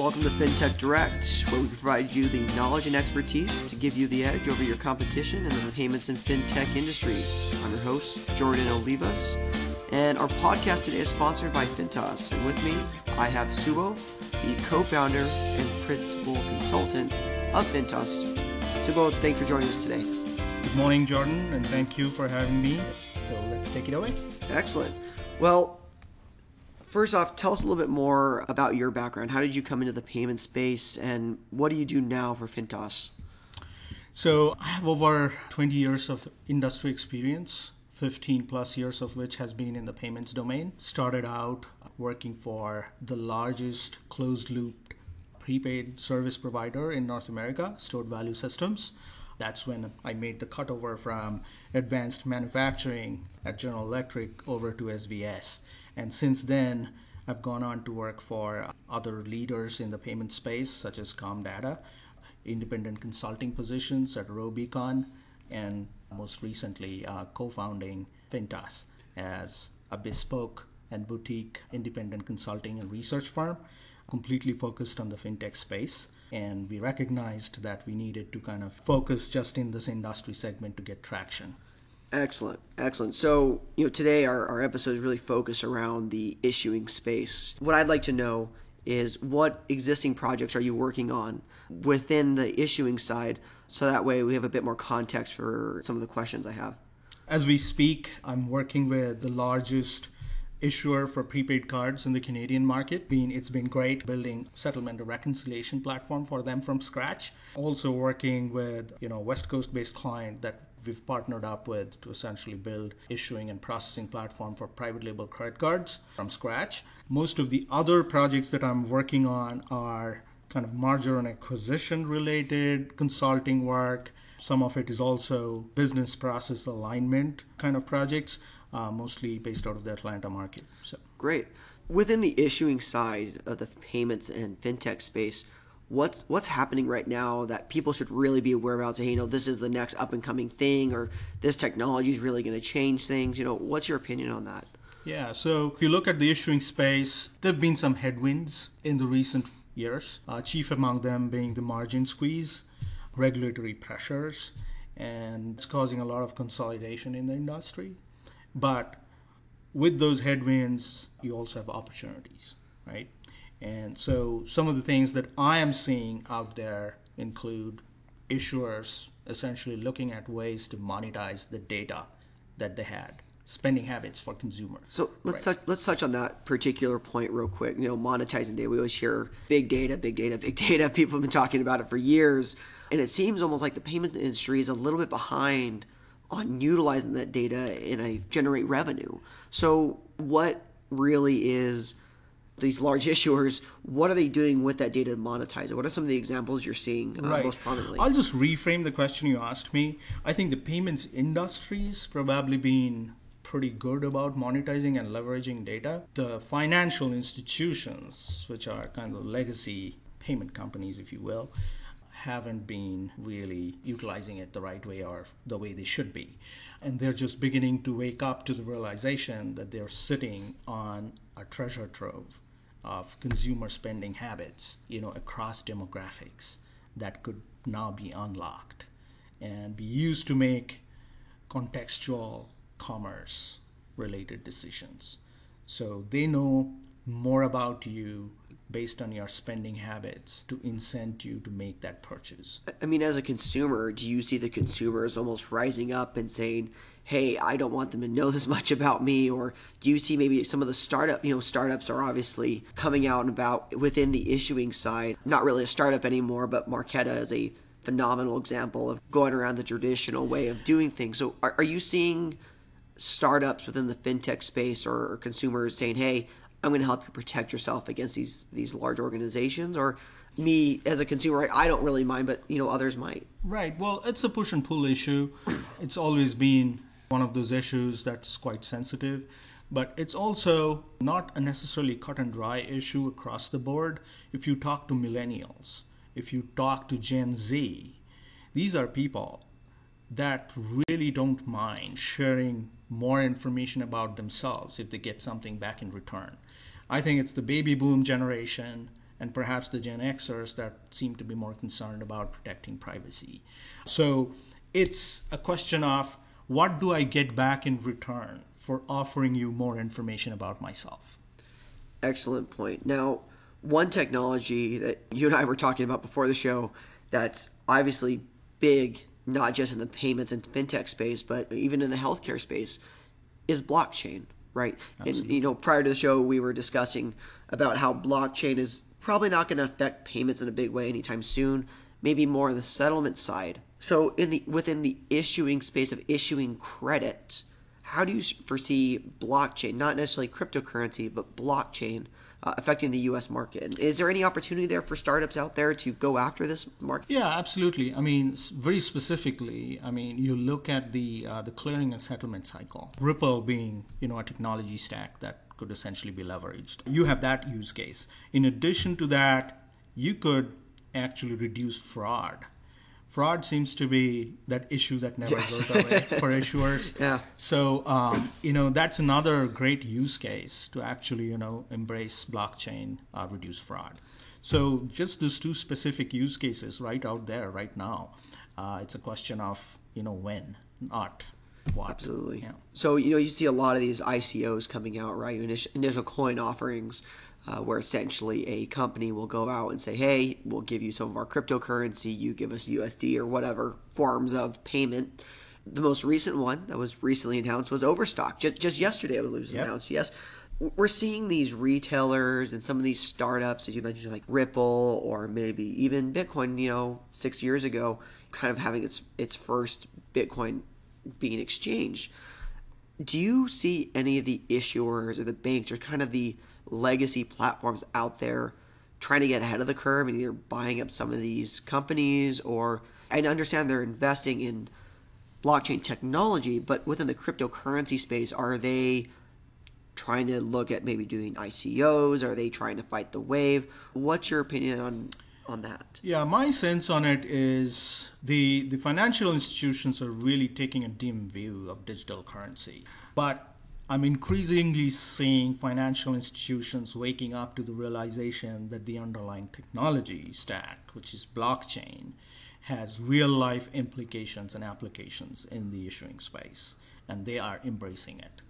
Welcome to FinTech Direct, where we provide you the knowledge and expertise to give you the edge over your competition in the payments and fintech industries. I'm your host, Jordan Olivas, and our podcast today is sponsored by Fintas. And with me, I have Subo, the co founder and principal consultant of Fintas. Subo, thanks for joining us today. Good morning, Jordan, and thank you for having me. So let's take it away. Excellent. Well, First off, tell us a little bit more about your background. How did you come into the payment space, and what do you do now for Fintas? So, I have over 20 years of industry experience, 15 plus years of which has been in the payments domain. Started out working for the largest closed loop prepaid service provider in North America, Stored Value Systems. That's when I made the cutover from advanced manufacturing at General Electric over to SVS. And since then, I've gone on to work for other leaders in the payment space, such as Comdata, independent consulting positions at Robeacon, and most recently, uh, co founding Fintas as a bespoke and boutique independent consulting and research firm, completely focused on the fintech space. And we recognized that we needed to kind of focus just in this industry segment to get traction. Excellent, excellent. So, you know, today our, our episode is really focused around the issuing space. What I'd like to know is what existing projects are you working on within the issuing side so that way we have a bit more context for some of the questions I have. As we speak, I'm working with the largest issuer for prepaid cards in the Canadian market. It's been great building settlement and reconciliation platform for them from scratch. Also working with, you know, West Coast based client that we've partnered up with to essentially build issuing and processing platform for private label credit cards from scratch. Most of the other projects that I'm working on are kind of merger and acquisition related consulting work. Some of it is also business process alignment kind of projects, uh, mostly based out of the Atlanta market. So great. Within the issuing side of the payments and fintech space, what's what's happening right now that people should really be aware about say you know this is the next up and coming thing or this technology is really going to change things you know what's your opinion on that? Yeah so if you look at the issuing space there have been some headwinds in the recent years uh, chief among them being the margin squeeze regulatory pressures and it's causing a lot of consolidation in the industry. But with those headwinds you also have opportunities right and so some of the things that I am seeing out there include issuers essentially looking at ways to monetize the data that they had spending habits for consumers. So let's right. touch, let's touch on that particular point real quick. You know, monetizing data. We always hear big data, big data, big data. People have been talking about it for years, and it seems almost like the payment industry is a little bit behind on utilizing that data and I generate revenue. So what really is these large issuers, what are they doing with that data to monetize it? What are some of the examples you're seeing uh, right. most prominently? I'll just reframe the question you asked me. I think the payments industry's probably been pretty good about monetizing and leveraging data. The financial institutions, which are kind of legacy payment companies, if you will, haven't been really utilizing it the right way or the way they should be. And they're just beginning to wake up to the realization that they're sitting on a treasure trove of consumer spending habits, you know, across demographics that could now be unlocked and be used to make contextual commerce related decisions. So they know more about you based on your spending habits to incent you to make that purchase. I mean, as a consumer, do you see the consumers almost rising up and saying, hey, I don't want them to know this much about me? Or do you see maybe some of the startup, you know, startups are obviously coming out and about within the issuing side, not really a startup anymore, but Marqeta is a phenomenal example of going around the traditional way of doing things. So are, are you seeing startups within the fintech space or consumers saying, hey, I'm going to help you protect yourself against these these large organizations or me as a consumer I don't really mind but you know others might. Right. Well it's a push and pull issue. It's always been one of those issues that's quite sensitive but it's also not a necessarily cut and dry issue across the board. If you talk to millennials if you talk to gen z these are people that really don't mind sharing more information about themselves if they get something back in return I think it's the baby boom generation and perhaps the Gen Xers that seem to be more concerned about protecting privacy. So it's a question of what do I get back in return for offering you more information about myself? Excellent point. Now, one technology that you and I were talking about before the show that's obviously big, not just in the payments and fintech space, but even in the healthcare space, is blockchain, right? Absolutely. And you know, prior to the show, we were discussing about how blockchain is probably not going to affect payments in a big way anytime soon. Maybe more on the settlement side. So, in the within the issuing space of issuing credit, how do you foresee blockchain, not necessarily cryptocurrency, but blockchain? Uh, affecting the U.S. market. Is there any opportunity there for startups out there to go after this market? Yeah, absolutely. I mean, very specifically, I mean, you look at the uh, the clearing and settlement cycle. Ripple being you know a technology stack that could essentially be leveraged. You have that use case. In addition to that, you could actually reduce fraud fraud seems to be that issue that never yes. goes away for issuers. Yeah. So um, you know that's another great use case to actually you know embrace blockchain, uh, reduce fraud. So just those two specific use cases right out there right now. Uh, it's a question of you know when, not what. Absolutely. Yeah. So you know you see a lot of these ICOs coming out, right? Initial, initial coin offerings uh, where essentially a company will go out and say, hey, we'll give you some of our cryptocurrency, you give us USD or whatever forms of payment. The most recent one that was recently announced was Overstock. Just, just yesterday, it was yep. announced, yes. We're seeing these retailers and some of these startups, as you mentioned, like Ripple or maybe even Bitcoin, you know, six years ago, kind of having its, its first Bitcoin being exchanged. Do you see any of the issuers or the banks or kind of the legacy platforms out there trying to get ahead of the curve and either buying up some of these companies or I understand they're investing in blockchain technology, but within the cryptocurrency space, are they trying to look at maybe doing ICOs? Are they trying to fight the wave? What's your opinion on on that? Yeah, my sense on it is the the financial institutions are really taking a dim view of digital currency. But I'm increasingly seeing financial institutions waking up to the realization that the underlying technology stack, which is blockchain, has real life implications and applications in the issuing space, and they are embracing it.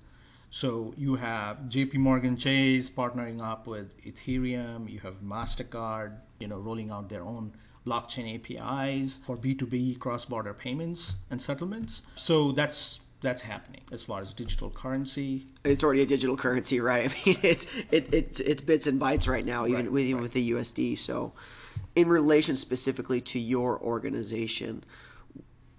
So you have JP Morgan Chase partnering up with Ethereum, you have MasterCard, you know, rolling out their own blockchain APIs for B2B cross-border payments and settlements. So that's that's happening as far as digital currency. It's already a digital currency, right? I mean, it's it, it's it's bits and bytes right now, even right, with even right. with the USD. So, in relation specifically to your organization,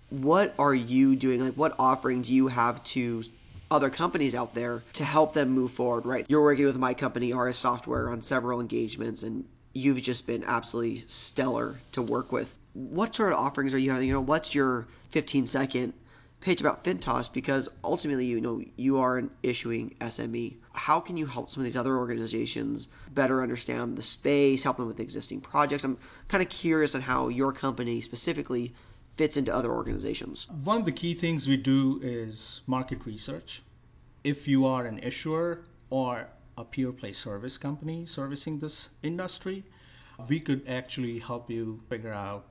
what are you doing? Like, what offering do you have to other companies out there to help them move forward? Right, you're working with my company, RS Software, on several engagements, and you've just been absolutely stellar to work with. What sort of offerings are you having? You know, what's your 15 second page about Fintas because ultimately, you know, you are an issuing SME. How can you help some of these other organizations better understand the space, help them with existing projects? I'm kind of curious on how your company specifically fits into other organizations. One of the key things we do is market research. If you are an issuer or a pure play service company servicing this industry, we could actually help you figure out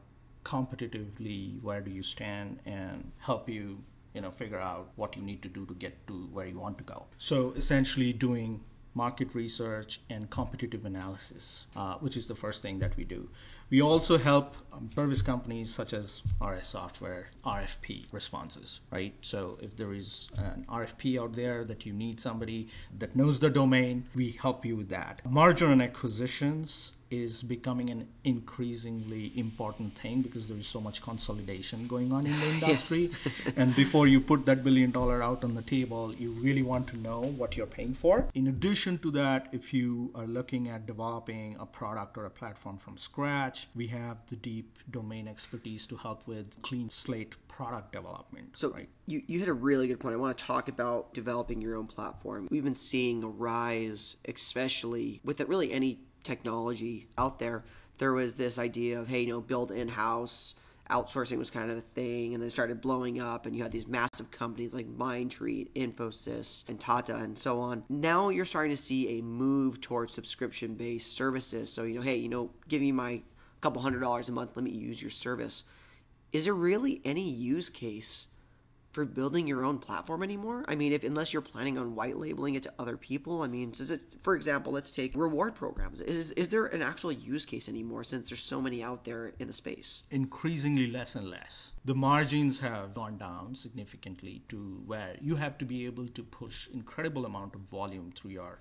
competitively where do you stand and help you you know figure out what you need to do to get to where you want to go? So essentially doing market research and competitive analysis uh, which is the first thing that we do. We also help um, service companies such as rs software rfp responses right? So if there is an rfp out there that you need somebody that knows the domain we help you with that. Merger and acquisitions is becoming an increasingly important thing because there is so much consolidation going on in the industry. Yes. and before you put that billion dollar out on the table, you really want to know what you're paying for. In addition to that, if you are looking at developing a product or a platform from scratch, we have the deep domain expertise to help with clean slate product development. So right? you, you hit a really good point. I want to talk about developing your own platform. We've been seeing a rise, especially with it, really any technology out there, there was this idea of, hey, you know, build in house outsourcing was kind of a thing and then started blowing up and you had these massive companies like Mindtree, Infosys, and Tata and so on. Now you're starting to see a move towards subscription based services. So, you know, hey, you know, give me my couple hundred dollars a month, let me use your service. Is there really any use case for building your own platform anymore. I mean, if unless you're planning on white labeling it to other people, I mean, it, for example, let's take reward programs. Is is there an actual use case anymore since there's so many out there in the space? Increasingly less and less. The margins have gone down significantly to where you have to be able to push incredible amount of volume through your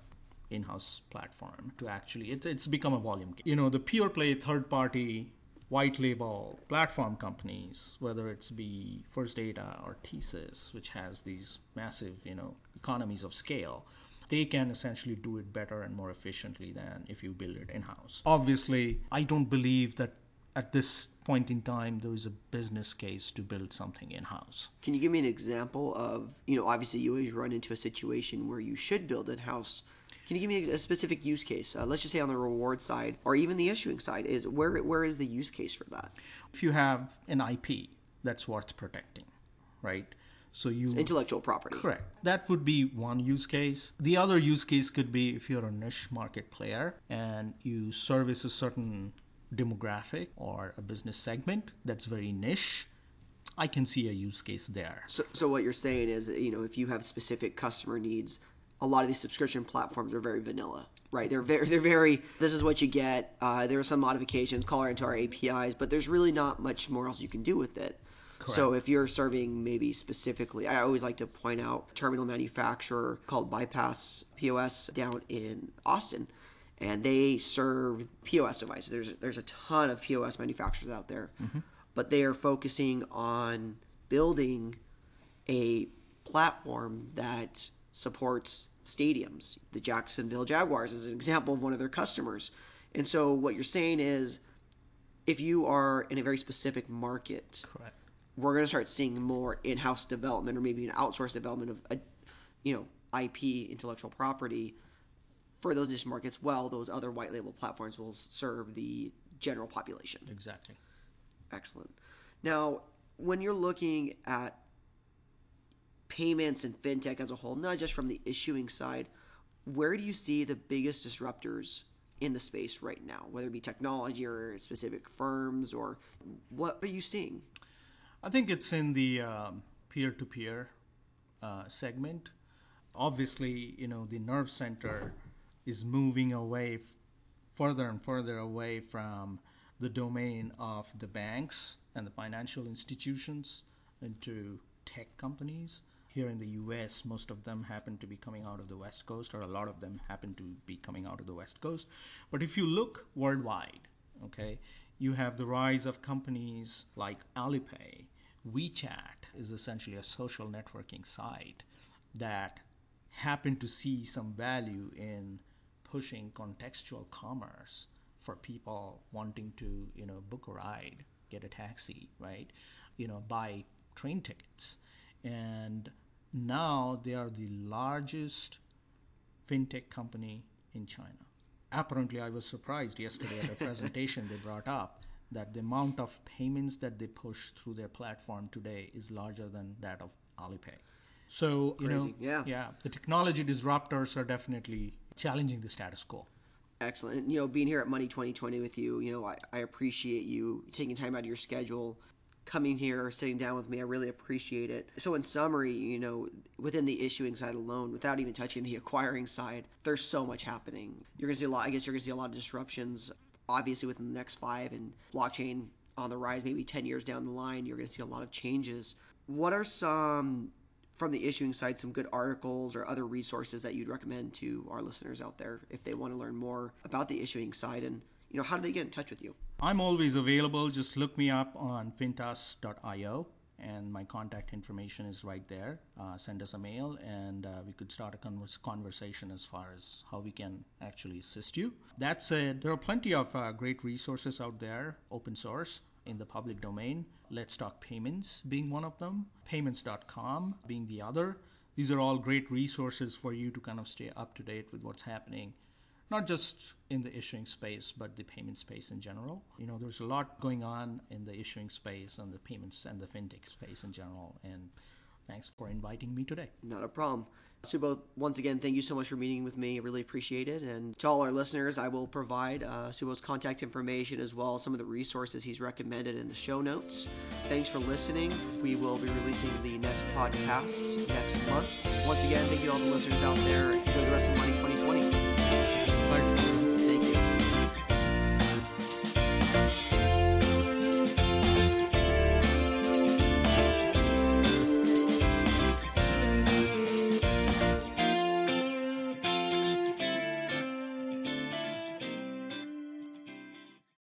in-house platform to actually it's it's become a volume game. You know, the pure play third party white label platform companies, whether it's be First Data or TSYS, which has these massive, you know, economies of scale, they can essentially do it better and more efficiently than if you build it in-house. Obviously, I don't believe that at this point in time there is a business case to build something in-house. Can you give me an example of, you know, obviously you always run into a situation where you should build in-house can you give me a specific use case? Uh, let's just say on the reward side, or even the issuing side, is where where is the use case for that? If you have an IP that's worth protecting, right? So you intellectual property. Correct. That would be one use case. The other use case could be if you're a niche market player and you service a certain demographic or a business segment that's very niche. I can see a use case there. So, so what you're saying is, you know, if you have specific customer needs a lot of these subscription platforms are very vanilla, right? They're very, they're very. This is what you get. Uh, there are some modifications, call into our APIs, but there's really not much more else you can do with it. Correct. So if you're serving maybe specifically, I always like to point out terminal manufacturer called Bypass POS down in Austin, and they serve POS devices. There's there's a ton of POS manufacturers out there, mm-hmm. but they are focusing on building a platform that supports stadiums. The Jacksonville Jaguars is an example of one of their customers. And so what you're saying is if you are in a very specific market, Correct. we're going to start seeing more in-house development or maybe an outsourced development of a, you know, IP intellectual property for those niche markets well those other white label platforms will serve the general population. Exactly. Excellent. Now, when you're looking at payments and fintech as a whole, not just from the issuing side, where do you see the biggest disruptors in the space right now, whether it be technology or specific firms, or what are you seeing? I think it's in the peer to peer segment. Obviously, you know, the nerve center is moving away f- further and further away from the domain of the banks and the financial institutions into tech companies here in the US, most of them happen to be coming out of the West Coast, or a lot of them happen to be coming out of the West Coast. But if you look worldwide, okay, you have the rise of companies like Alipay. WeChat is essentially a social networking site that happen to see some value in pushing contextual commerce for people wanting to, you know, book a ride, get a taxi, right? You know, buy train tickets and now they are the largest fintech company in China. Apparently, I was surprised yesterday at a presentation they brought up that the amount of payments that they push through their platform today is larger than that of Alipay. So, Crazy. you know, yeah. yeah, the technology disruptors are definitely challenging the status quo. Excellent. You know, being here at Money 2020 with you, you know, I, I appreciate you taking time out of your schedule coming here, or sitting down with me. I really appreciate it. So, in summary, you know, within the issuing side alone, without even touching the acquiring side, there's so much happening. You're going to see a lot, I guess you're going to see a lot of disruptions, obviously, within the next five and blockchain on the rise, maybe 10 years down the line, you're going to see a lot of changes. What are some, from the issuing side, some good articles or other resources that you'd recommend to our listeners out there if they want to learn more about the issuing side and you know, how do they get in touch with you? I'm always available. Just look me up on fintas.io and my contact information is right there. Uh, send us a mail, and uh, we could start a conversation as far as how we can actually assist you. That said, there are plenty of uh, great resources out there, open source in the public domain. Let's Talk Payments being one of them, payments.com being the other. These are all great resources for you to kind of stay up to date with what's happening not just in the issuing space, but the payment space in general. You know, there's a lot going on in the issuing space and the payments and the fintech space in general. And thanks for inviting me today. Not a problem. Subo, once again, thank you so much for meeting with me. I really appreciate it. And to all our listeners, I will provide uh, Subodh's contact information as well as some of the resources he's recommended in the show notes. Thanks for listening. We will be releasing the next podcast next month. Once again, thank you to all the listeners out there. Enjoy the rest of but